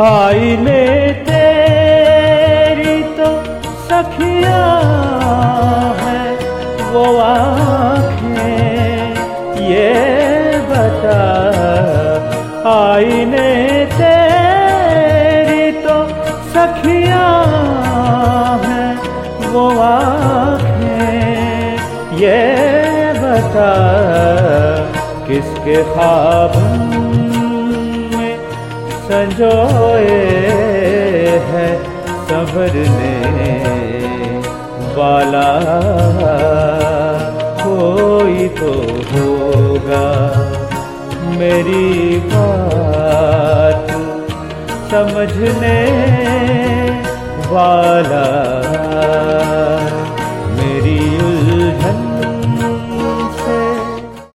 आईने तेरी तो सखिया है, वो आँखें ये बता। आईने तेरी तो सखिया है, वो आँखें ये बता। किसके ख्वाब संजोए है संभरने वाला। कोई तो होगा मेरी बात समझने वाला।